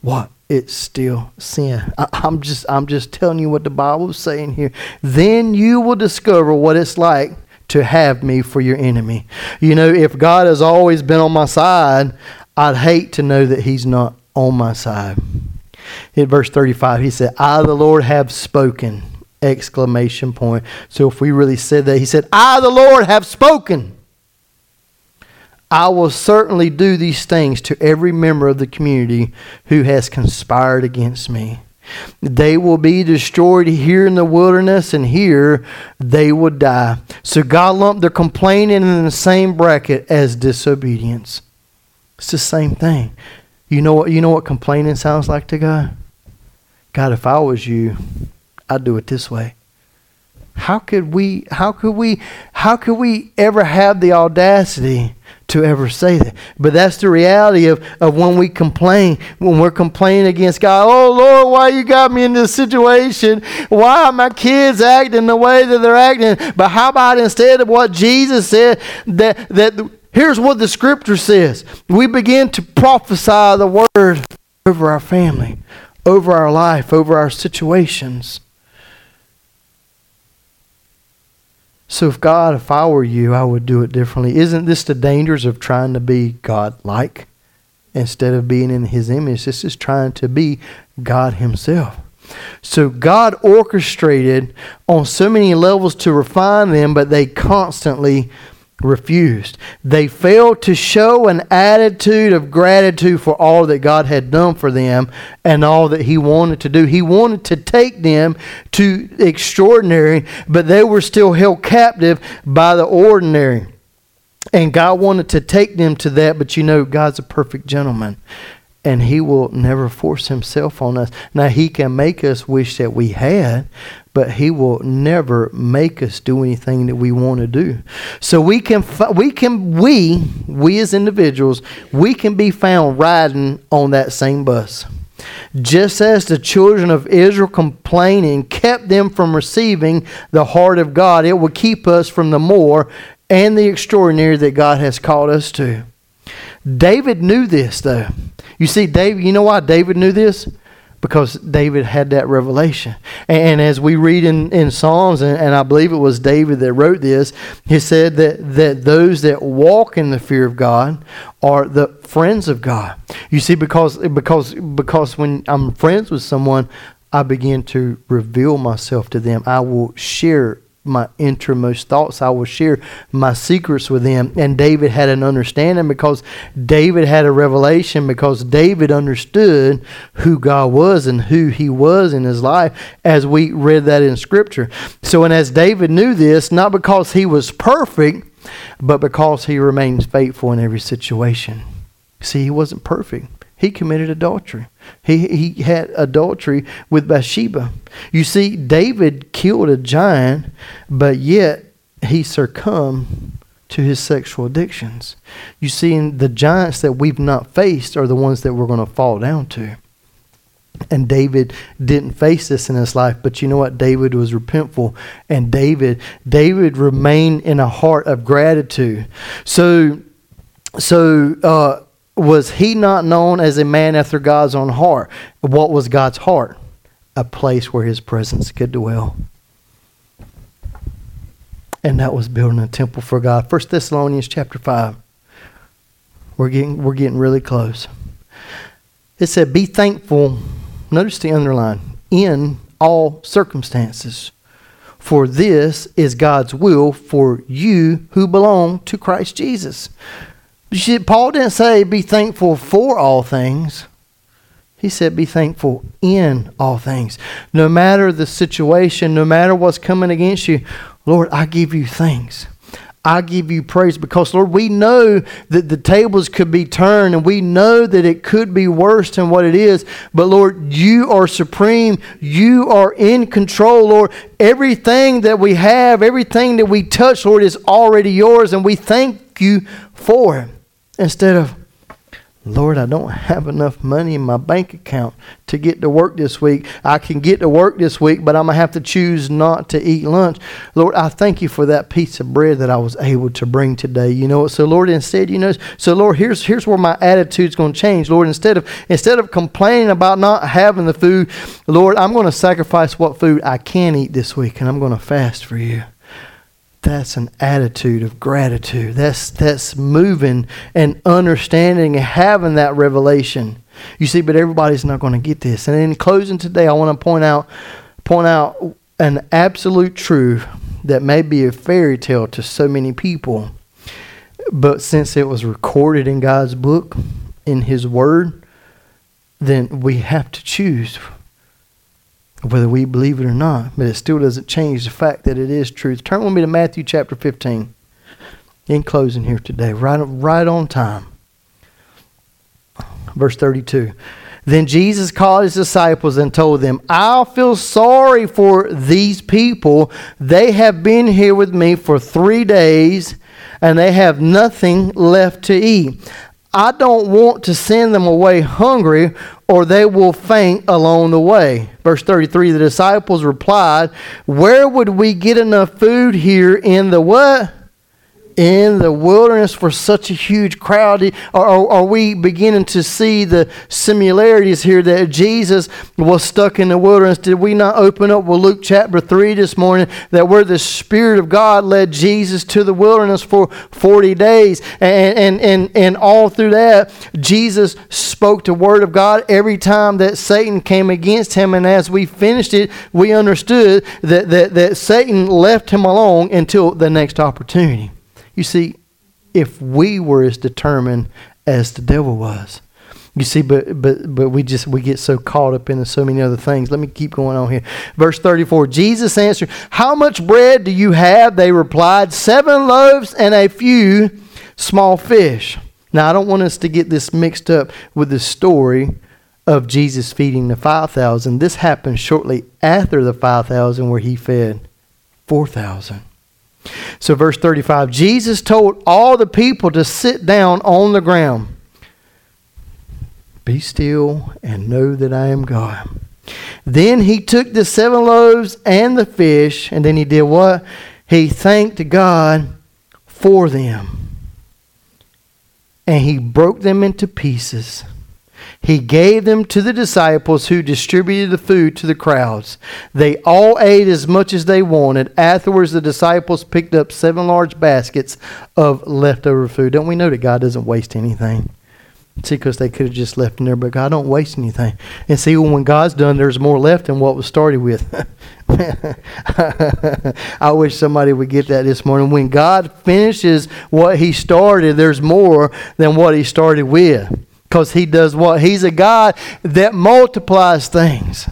what? It's still sin. I, I'm just I'm just telling you what the Bible is saying here. Then you will discover what it's like to have me for your enemy. You know, if God has always been on my side, I'd hate to know that He's not on my side. In verse 35, he said, I, the Lord, have spoken. Exclamation point. So if we really said that, he said, I, the Lord, have spoken. I will certainly do these things to every member of the community who has conspired against me. They will be destroyed here in the wilderness, and here they will die. So God lumped their complaining in the same bracket as disobedience. It's the same thing. You know what you know what complaining sounds like to God? God, if I was you, I'd do it this way. How could we how could we how could we ever have the audacity to ever say that? But that's the reality of, of when we complain, when we're complaining against God. Oh Lord, why you got me in this situation? Why are my kids acting the way that they're acting? But how about instead of what Jesus said that that here's what the scripture says. We begin to prophesy the word over our family, over our life, over our situations. So, if God, if I were you, I would do it differently. Isn't this the dangers of trying to be God like instead of being in His image? This is trying to be God Himself. So, God orchestrated on so many levels to refine them, but they constantly refused. They failed to show an attitude of gratitude for all that God had done for them and all that He wanted to do. He wanted to take them to extraordinary, but they were still held captive by the ordinary. And God wanted to take them to that, but you know, God's a perfect gentleman and he will never force himself on us. Now he can make us wish that we had, but he will never make us do anything that we want to do. So we can we can we we as individuals, we can be found riding on that same bus. Just as the children of Israel complaining kept them from receiving the heart of God, it will keep us from the more and the extraordinary that God has called us to. David knew this though. You see, David, you know why David knew this? Because David had that revelation. And, as we read in, in Psalms, and, and I believe it was David that wrote this, he said that, that those that walk in the fear of God are the friends of God. You see, because because because when I'm friends with someone, I begin to reveal myself to them. I will share my innermost thoughts. I will share my secrets with them. And David had an understanding because David had a revelation because David understood who God was and who he was in his life as we read that in Scripture. So, and as David knew this, not because he was perfect, but because he remains faithful in every situation. See, he wasn't perfect he committed adultery. He, he had adultery with Bathsheba. You see, David killed a giant, but yet he succumbed to his sexual addictions. You see, the giants that we've not faced are the ones that we're going to fall down to. And David didn't face this in his life, but you know what? David was repentful, and David David remained in a heart of gratitude. So, so uh, was he not known as a man after God's own heart? What was God's heart? A place where his presence could dwell. And that was building a temple for God. First Thessalonians chapter 5. We're getting, we're getting really close. It said, Be thankful, notice the underline, in all circumstances. For this is God's will for you who belong to Christ Jesus. Paul didn't say be thankful for all things. He said be thankful in all things. No matter the situation, no matter what's coming against you, Lord, I give you thanks. I give you praise because, Lord, we know that the tables could be turned and we know that it could be worse than what it is. But, Lord, you are supreme. You are in control, Lord. Everything that we have, everything that we touch, Lord, is already yours, and we thank you for it instead of, Lord, I don't have enough money in my bank account to get to work this week. I can get to work this week, but I'm going to have to choose not to eat lunch. Lord, I thank you for that piece of bread that I was able to bring today. You know So Lord, instead, you know, so Lord, here's here's where my attitude's going to change. Lord, instead of instead of complaining about not having the food, Lord, I'm going to sacrifice what food I can eat this week and I'm going to fast for you that's an attitude of gratitude. That's that's moving and understanding and having that revelation. You see, but everybody's not going to get this. And in closing today, I want to point out point out an absolute truth that may be a fairy tale to so many people. But since it was recorded in God's book, in His Word, then we have to choose whether we believe it or not. But it still doesn't change the fact that it is truth. Turn with me to Matthew chapter 15. In closing here today, right, right on time. Verse 32. Then Jesus called his disciples and told them, I feel sorry for these people. They have been here with me for three days and they have nothing left to eat. I don't want to send them away hungry, or they will faint along the way. Verse 33 The disciples replied, Where would we get enough food here in the what? In the wilderness for such a huge crowd? Are, are, we beginning to see the similarities here that Jesus was stuck in the wilderness? Did we not open up with Luke chapter 3 this morning that where the Spirit of God led Jesus to the wilderness for 40 days? And, and, and, and all through that, Jesus spoke the Word of God every time that Satan came against him. And as we finished it, we understood that, that, that Satan left him alone until the next opportunity. You see, if we were as determined as the devil was. You see, but but but we just we get so caught up into so many other things. Let me keep going on here. Verse 34. Jesus answered, How much bread do you have? They replied, Seven loaves and a few small fish. Now I don't want us to get this mixed up with the story of Jesus feeding the five thousand. This happened shortly after the five thousand where he fed four thousand. So, verse 35 Jesus told all the people to sit down on the ground. Be still and know that I am God. Then he took the seven loaves and the fish, and then he did what? He thanked God for them. And he broke them into pieces he gave them to the disciples who distributed the food to the crowds. They all ate as much as they wanted. Afterwards, the disciples picked up seven large baskets of leftover food. Don't we know that God doesn't waste anything? See, because they could have just left in there, but God don't waste anything. And see, when God's done, there's more left than what was started with. I wish somebody would get that this morning. When God finishes what He started, there's more than what He started with. Because he does what? He's a God that multiplies things.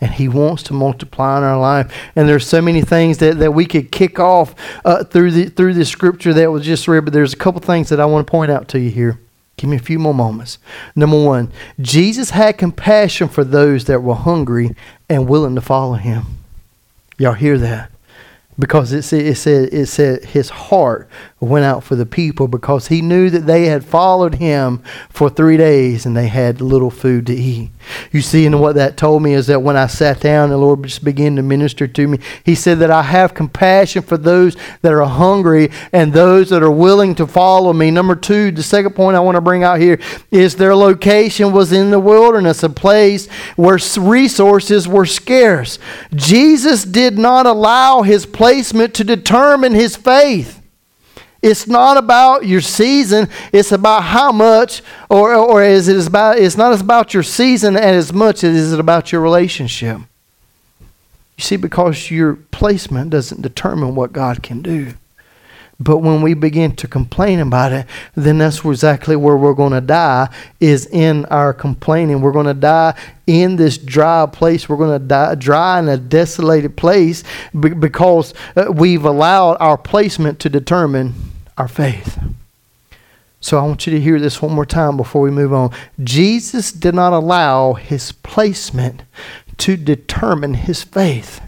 And he wants to multiply in our life. And there's so many things that, that we could kick off uh, through the through the scripture that was just read. But there's a couple things that I want to point out to you here. Give me a few more moments. Number one, Jesus had compassion for those that were hungry and willing to follow him. Y'all hear that? because it said, it said it said his heart went out for the people because he knew that they had followed him for three days and they had little food to eat. You see, and what that told me is that when I sat down, the Lord just began to minister to me. He said that I have compassion for those that are hungry and those that are willing to follow me. Number two, the second point I want to bring out here is their location was in the wilderness, a place where resources were scarce. Jesus did not allow his placement to determine his faith. It's not about your season. It's about how much, or, or is it about, it's not about your season and as much as it about your relationship. You see, because your placement doesn't determine what God can do. But when we begin to complain about it, then that's exactly where we're going to die, is in our complaining. We're going to die in this dry place. We're going to die dry in a desolated place because uh, we've allowed our placement to determine our faith. So I want you to hear this one more time before we move on. Jesus did not allow his placement to determine his faith.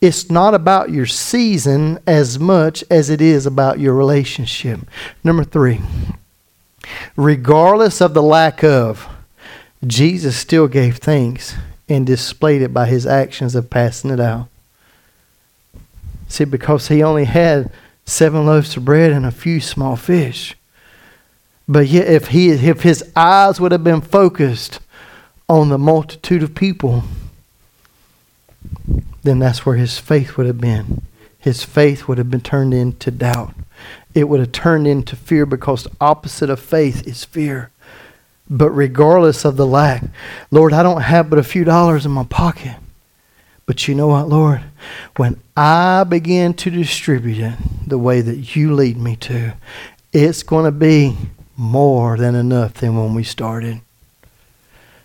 It's not about your season as much as it is about your relationship. Number three, regardless of the lack of, Jesus still gave thanks and displayed it by his actions of passing it out. See, because he only had seven loaves of bread and a few small fish. But yet, if, he, if his eyes would have been focused on the multitude of people, then that's where his faith would have been. His faith would have been turned into doubt. It would have turned into fear because the opposite of faith is fear. But regardless of the lack, Lord, I don't have but a few dollars in my pocket. But you know what, Lord? When I begin to distribute it the way that you lead me to, it's going to be more than enough than when we started.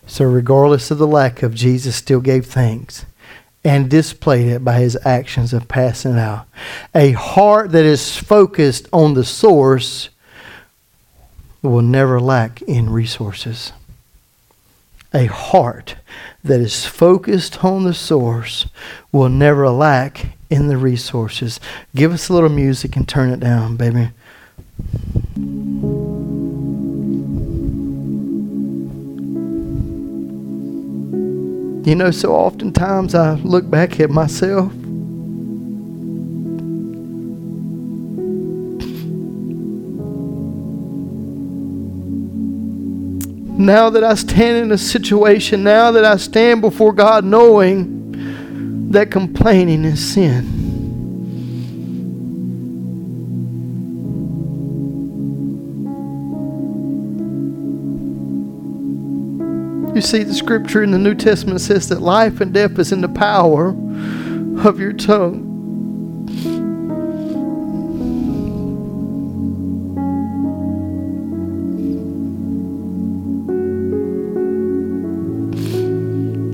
So, regardless of the lack of, Jesus still gave thanks and displayed it by his actions of passing out. A heart that is focused on the source will never lack in resources. A heart that is focused on the source will never lack in the resources. Give us a little music and turn it down, baby. You know, so oftentimes I look back at myself Now that I stand in a situation, now that I stand before God knowing that complaining is sin. See, the scripture in the New Testament says that life and death is in the power of your tongue.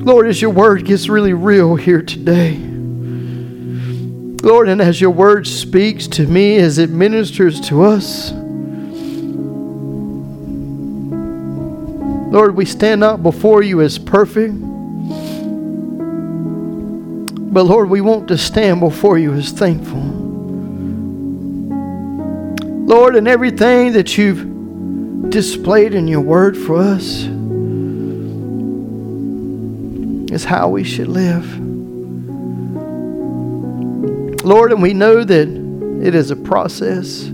Lord, as your word gets really real here today. Lord, and as your word speaks to me, as it ministers to us, Lord, we stand up before you as perfect. But Lord, we want to stand before you as thankful. Lord, and everything that you've displayed in your word for us is how we should live. Lord, and we know that it is a process.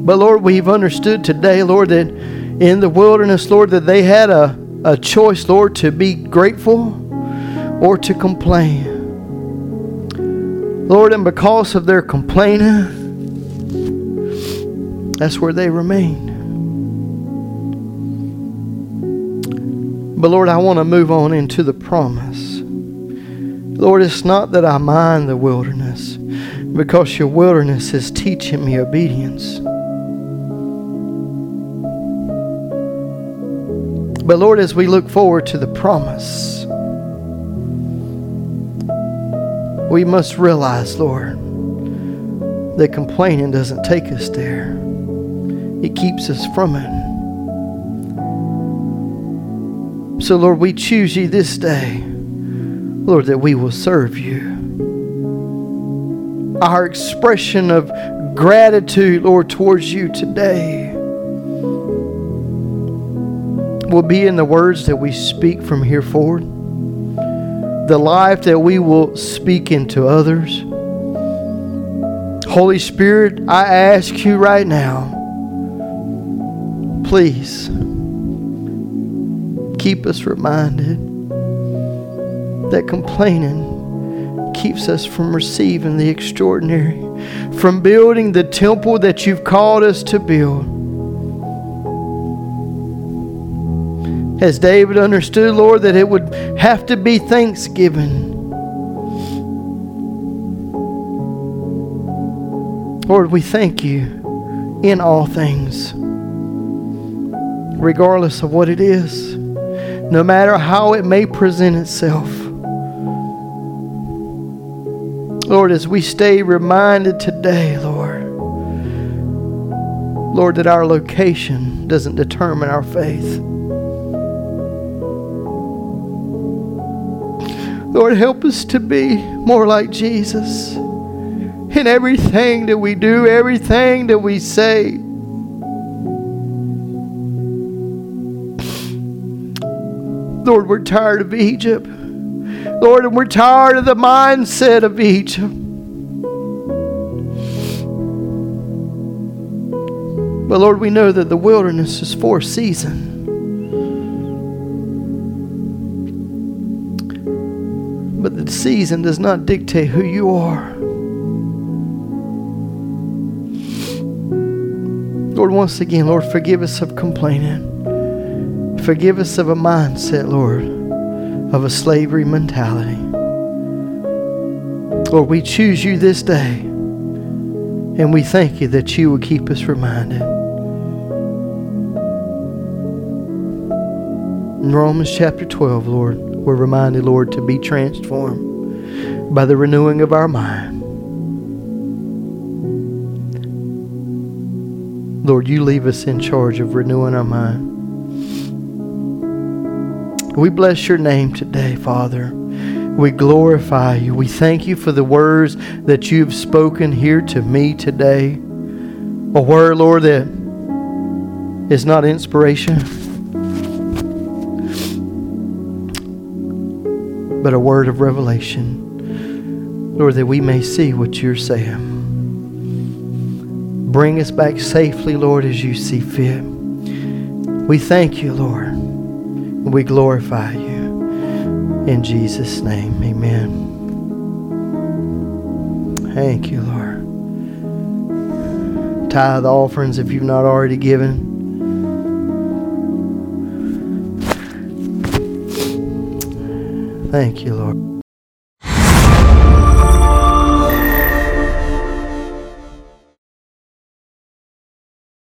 But Lord, we've understood today, Lord, that in the wilderness, Lord, that they had a, a choice, Lord, to be grateful or to complain. Lord, and because of their complaining, that's where they remained. But Lord, I want to move on into the promise. Lord, it's not that I mind the wilderness, because your wilderness is teaching me obedience. But Lord, as we look forward to the promise, we must realize, Lord, that complaining doesn't take us there, it keeps us from it. So, Lord, we choose you this day, Lord, that we will serve you. Our expression of gratitude, Lord, towards you today will be in the words that we speak from here forward, the life that we will speak into others. Holy Spirit, I ask you right now, please keep us reminded that complaining keeps us from receiving the extraordinary, from building the temple that you've called us to build. As David understood, Lord, that it would have to be thanksgiving. Lord, we thank you in all things, regardless of what it is no matter how it may present itself. Lord, as we stay reminded today, Lord, Lord, that our location doesn't determine our faith. Lord, help us to be more like Jesus in everything that we do, everything that we say. Lord, we're tired of Egypt. Lord, and we're tired of the mindset of Egypt. But Lord, we know that the wilderness is for a season. Season does not dictate who you are. Lord, once again, Lord, forgive us of complaining. Forgive us of a mindset, Lord, of a slavery mentality. Lord, we choose you this day, and we thank you that you will keep us reminded. In Romans chapter 12, Lord, we're reminded, Lord, to be transformed by the renewing of our mind. Lord, you leave us in charge of renewing our mind. We bless your name today, Father. We glorify you. We thank you for the words that you've spoken here to me today. A word, Lord, that is not inspiration, but a word of revelation. Lord, that we may see what you're saying. Bring us back safely, Lord, as you see fit. We thank you, Lord. We glorify you. In Jesus' name, amen. Thank you, Lord. Tithe offerings if you've not already given. Thank you, Lord.